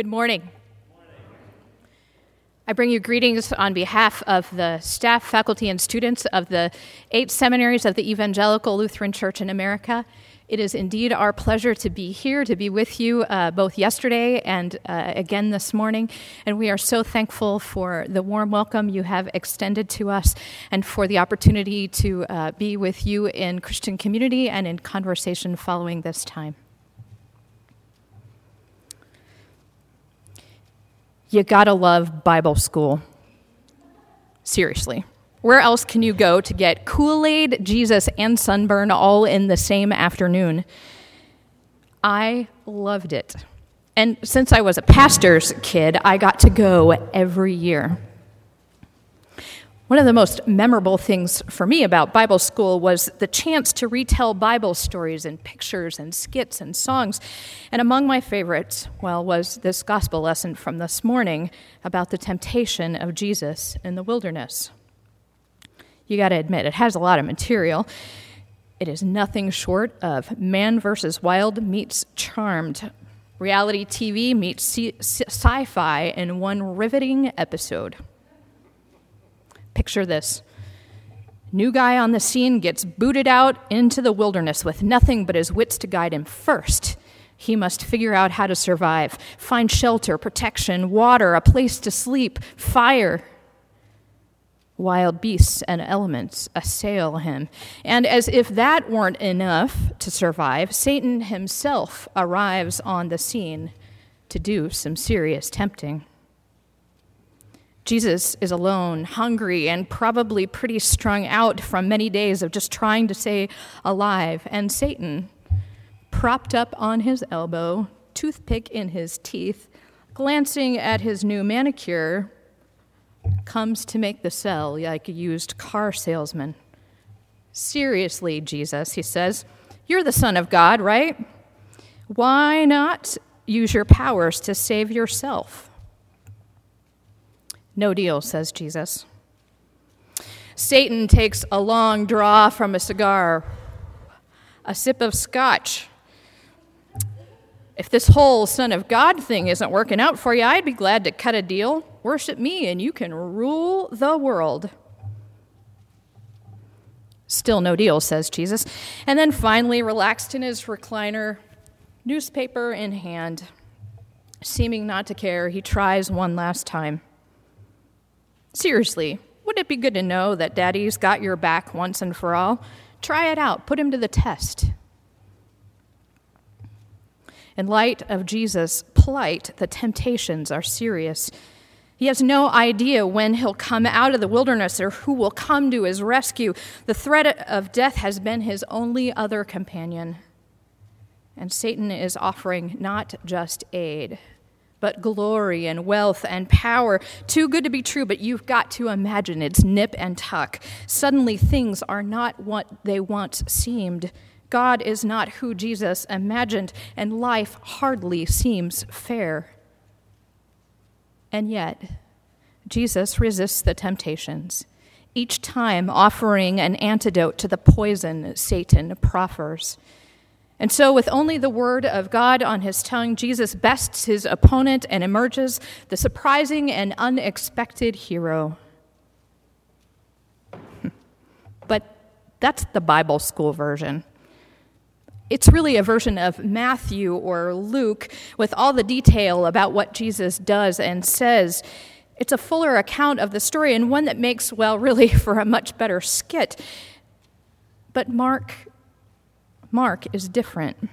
Good morning. I bring you greetings on behalf of the staff, faculty, and students of the eight seminaries of the Evangelical Lutheran Church in America. It is indeed our pleasure to be here, to be with you uh, both yesterday and uh, again this morning. And we are so thankful for the warm welcome you have extended to us and for the opportunity to uh, be with you in Christian community and in conversation following this time. You gotta love Bible school. Seriously. Where else can you go to get Kool Aid, Jesus, and sunburn all in the same afternoon? I loved it. And since I was a pastor's kid, I got to go every year. One of the most memorable things for me about Bible school was the chance to retell Bible stories and pictures and skits and songs. And among my favorites, well, was this gospel lesson from this morning about the temptation of Jesus in the wilderness. You got to admit, it has a lot of material. It is nothing short of man versus wild meets charmed. Reality TV meets sci fi in one riveting episode. Picture this. New guy on the scene gets booted out into the wilderness with nothing but his wits to guide him. First, he must figure out how to survive, find shelter, protection, water, a place to sleep, fire. Wild beasts and elements assail him. And as if that weren't enough to survive, Satan himself arrives on the scene to do some serious tempting. Jesus is alone, hungry, and probably pretty strung out from many days of just trying to stay alive. And Satan, propped up on his elbow, toothpick in his teeth, glancing at his new manicure, comes to make the sell like a used car salesman. Seriously, Jesus, he says, you're the Son of God, right? Why not use your powers to save yourself? No deal, says Jesus. Satan takes a long draw from a cigar, a sip of scotch. If this whole Son of God thing isn't working out for you, I'd be glad to cut a deal. Worship me, and you can rule the world. Still no deal, says Jesus. And then finally, relaxed in his recliner, newspaper in hand, seeming not to care, he tries one last time. Seriously, wouldn't it be good to know that daddy's got your back once and for all? Try it out, put him to the test. In light of Jesus' plight, the temptations are serious. He has no idea when he'll come out of the wilderness or who will come to his rescue. The threat of death has been his only other companion. And Satan is offering not just aid, but glory and wealth and power. Too good to be true, but you've got to imagine it's nip and tuck. Suddenly, things are not what they once seemed. God is not who Jesus imagined, and life hardly seems fair. And yet, Jesus resists the temptations, each time offering an antidote to the poison Satan proffers. And so, with only the word of God on his tongue, Jesus bests his opponent and emerges the surprising and unexpected hero. but that's the Bible school version. It's really a version of Matthew or Luke with all the detail about what Jesus does and says. It's a fuller account of the story and one that makes, well, really for a much better skit. But Mark Mark is different.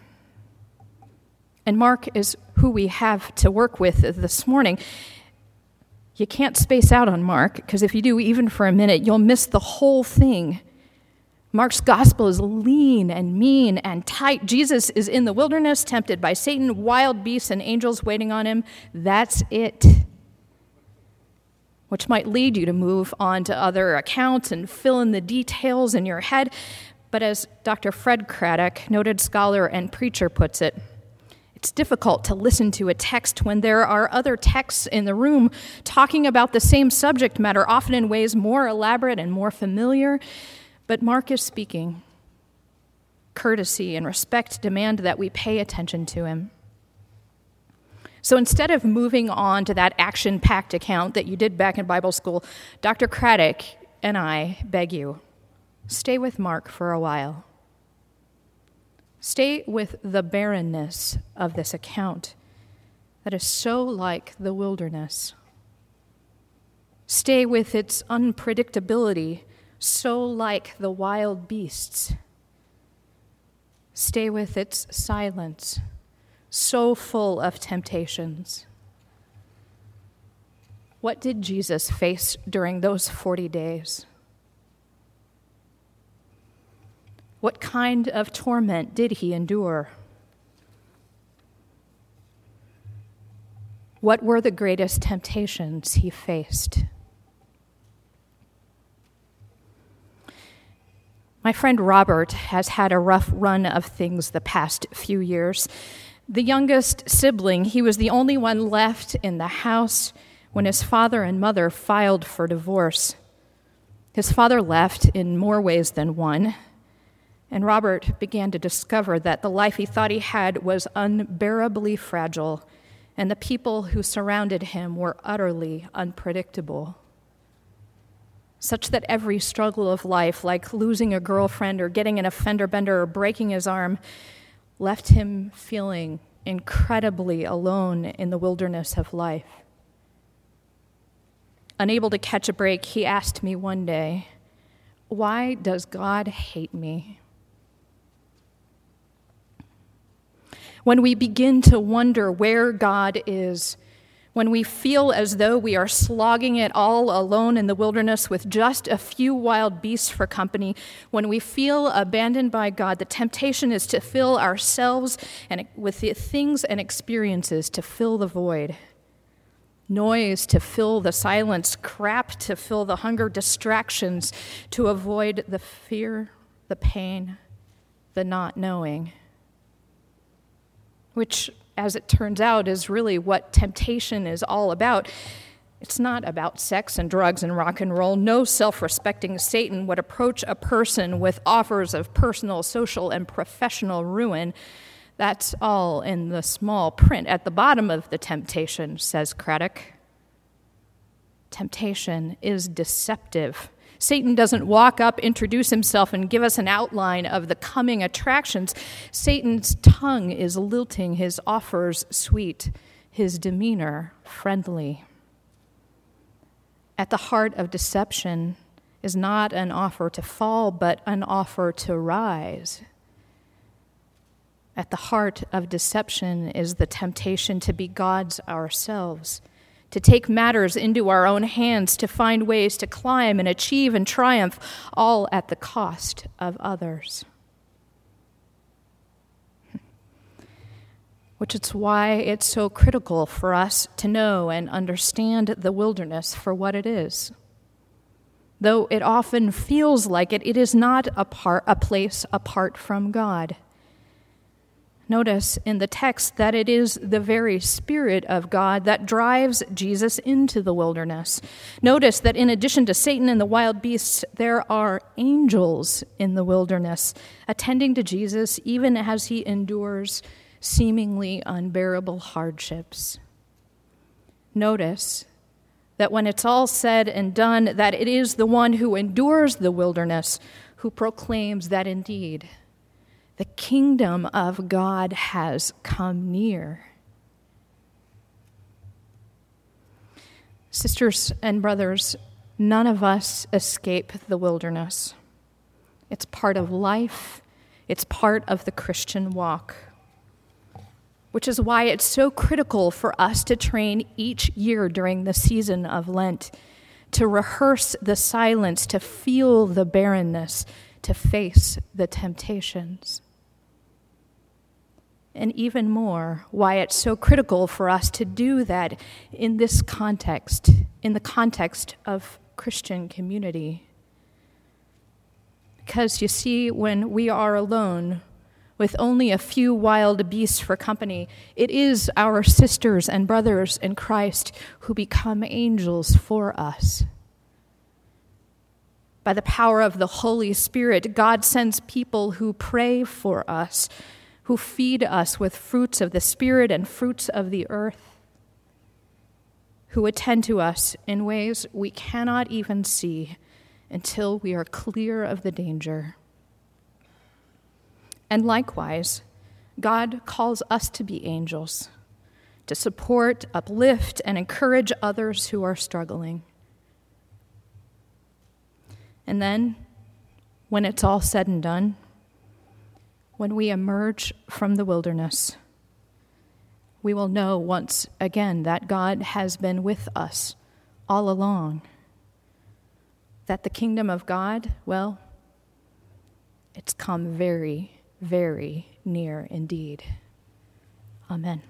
And Mark is who we have to work with this morning. You can't space out on Mark, because if you do, even for a minute, you'll miss the whole thing. Mark's gospel is lean and mean and tight. Jesus is in the wilderness, tempted by Satan, wild beasts and angels waiting on him. That's it. Which might lead you to move on to other accounts and fill in the details in your head. But as Dr. Fred Craddock, noted scholar and preacher, puts it, it's difficult to listen to a text when there are other texts in the room talking about the same subject matter, often in ways more elaborate and more familiar. But Mark is speaking. Courtesy and respect demand that we pay attention to him. So instead of moving on to that action packed account that you did back in Bible school, Dr. Craddock and I beg you stay with Mark for a while. Stay with the barrenness of this account that is so like the wilderness. Stay with its unpredictability, so like the wild beasts. Stay with its silence so full of temptations. What did Jesus face during those 40 days? What kind of torment did he endure? What were the greatest temptations he faced? My friend Robert has had a rough run of things the past few years. The youngest sibling, he was the only one left in the house when his father and mother filed for divorce. His father left in more ways than one, and Robert began to discover that the life he thought he had was unbearably fragile, and the people who surrounded him were utterly unpredictable. Such that every struggle of life, like losing a girlfriend or getting an offender bender or breaking his arm, left him feeling incredibly alone in the wilderness of life. Unable to catch a break, he asked me one day, Why does God hate me? When we begin to wonder where God is, when we feel as though we are slogging it all alone in the wilderness with just a few wild beasts for company, when we feel abandoned by God, the temptation is to fill ourselves and with the things and experiences to fill the void. Noise to fill the silence, crap to fill the hunger, distractions to avoid the fear, the pain, the not knowing. Which as it turns out, is really what temptation is all about. It's not about sex and drugs and rock and roll. No self respecting Satan would approach a person with offers of personal, social, and professional ruin. That's all in the small print at the bottom of the temptation, says Craddock. Temptation is deceptive. Satan doesn't walk up, introduce himself, and give us an outline of the coming attractions. Satan's tongue is lilting, his offers sweet, his demeanor friendly. At the heart of deception is not an offer to fall, but an offer to rise. At the heart of deception is the temptation to be gods ourselves to take matters into our own hands, to find ways to climb and achieve and triumph, all at the cost of others. Hmm. Which is why it's so critical for us to know and understand the wilderness for what it is. Though it often feels like it, it is not a, part, a place apart from God. Notice in the text that it is the very Spirit of God that drives Jesus into the wilderness. Notice that in addition to Satan and the wild beasts, there are angels in the wilderness, attending to Jesus even as he endures seemingly unbearable hardships. Notice that when it's all said and done, that it is the one who endures the wilderness who proclaims that indeed the kingdom of God has come near. Sisters and brothers, none of us escape the wilderness. It's part of life, it's part of the Christian walk. Which is why it's so critical for us to train each year during the season of Lent, to rehearse the silence, to feel the barrenness, to face the temptations and even more, why it's so critical for us to do that in this context, in the context of Christian community. Because you see, when we are alone, with only a few wild beasts for company, it is our sisters and brothers in Christ who become angels for us. By the power of the Holy Spirit, God sends people who pray for us who feed us with fruits of the Spirit and fruits of the earth. who attend to us in ways we cannot even see until we are clear of the danger. And likewise, God calls us to be angels, to support, uplift, and encourage others who are struggling. And then, when it's all said and done, when we emerge from the wilderness, we will know once again that God has been with us all along. That the kingdom of God, well, it's come very, very near indeed. Amen.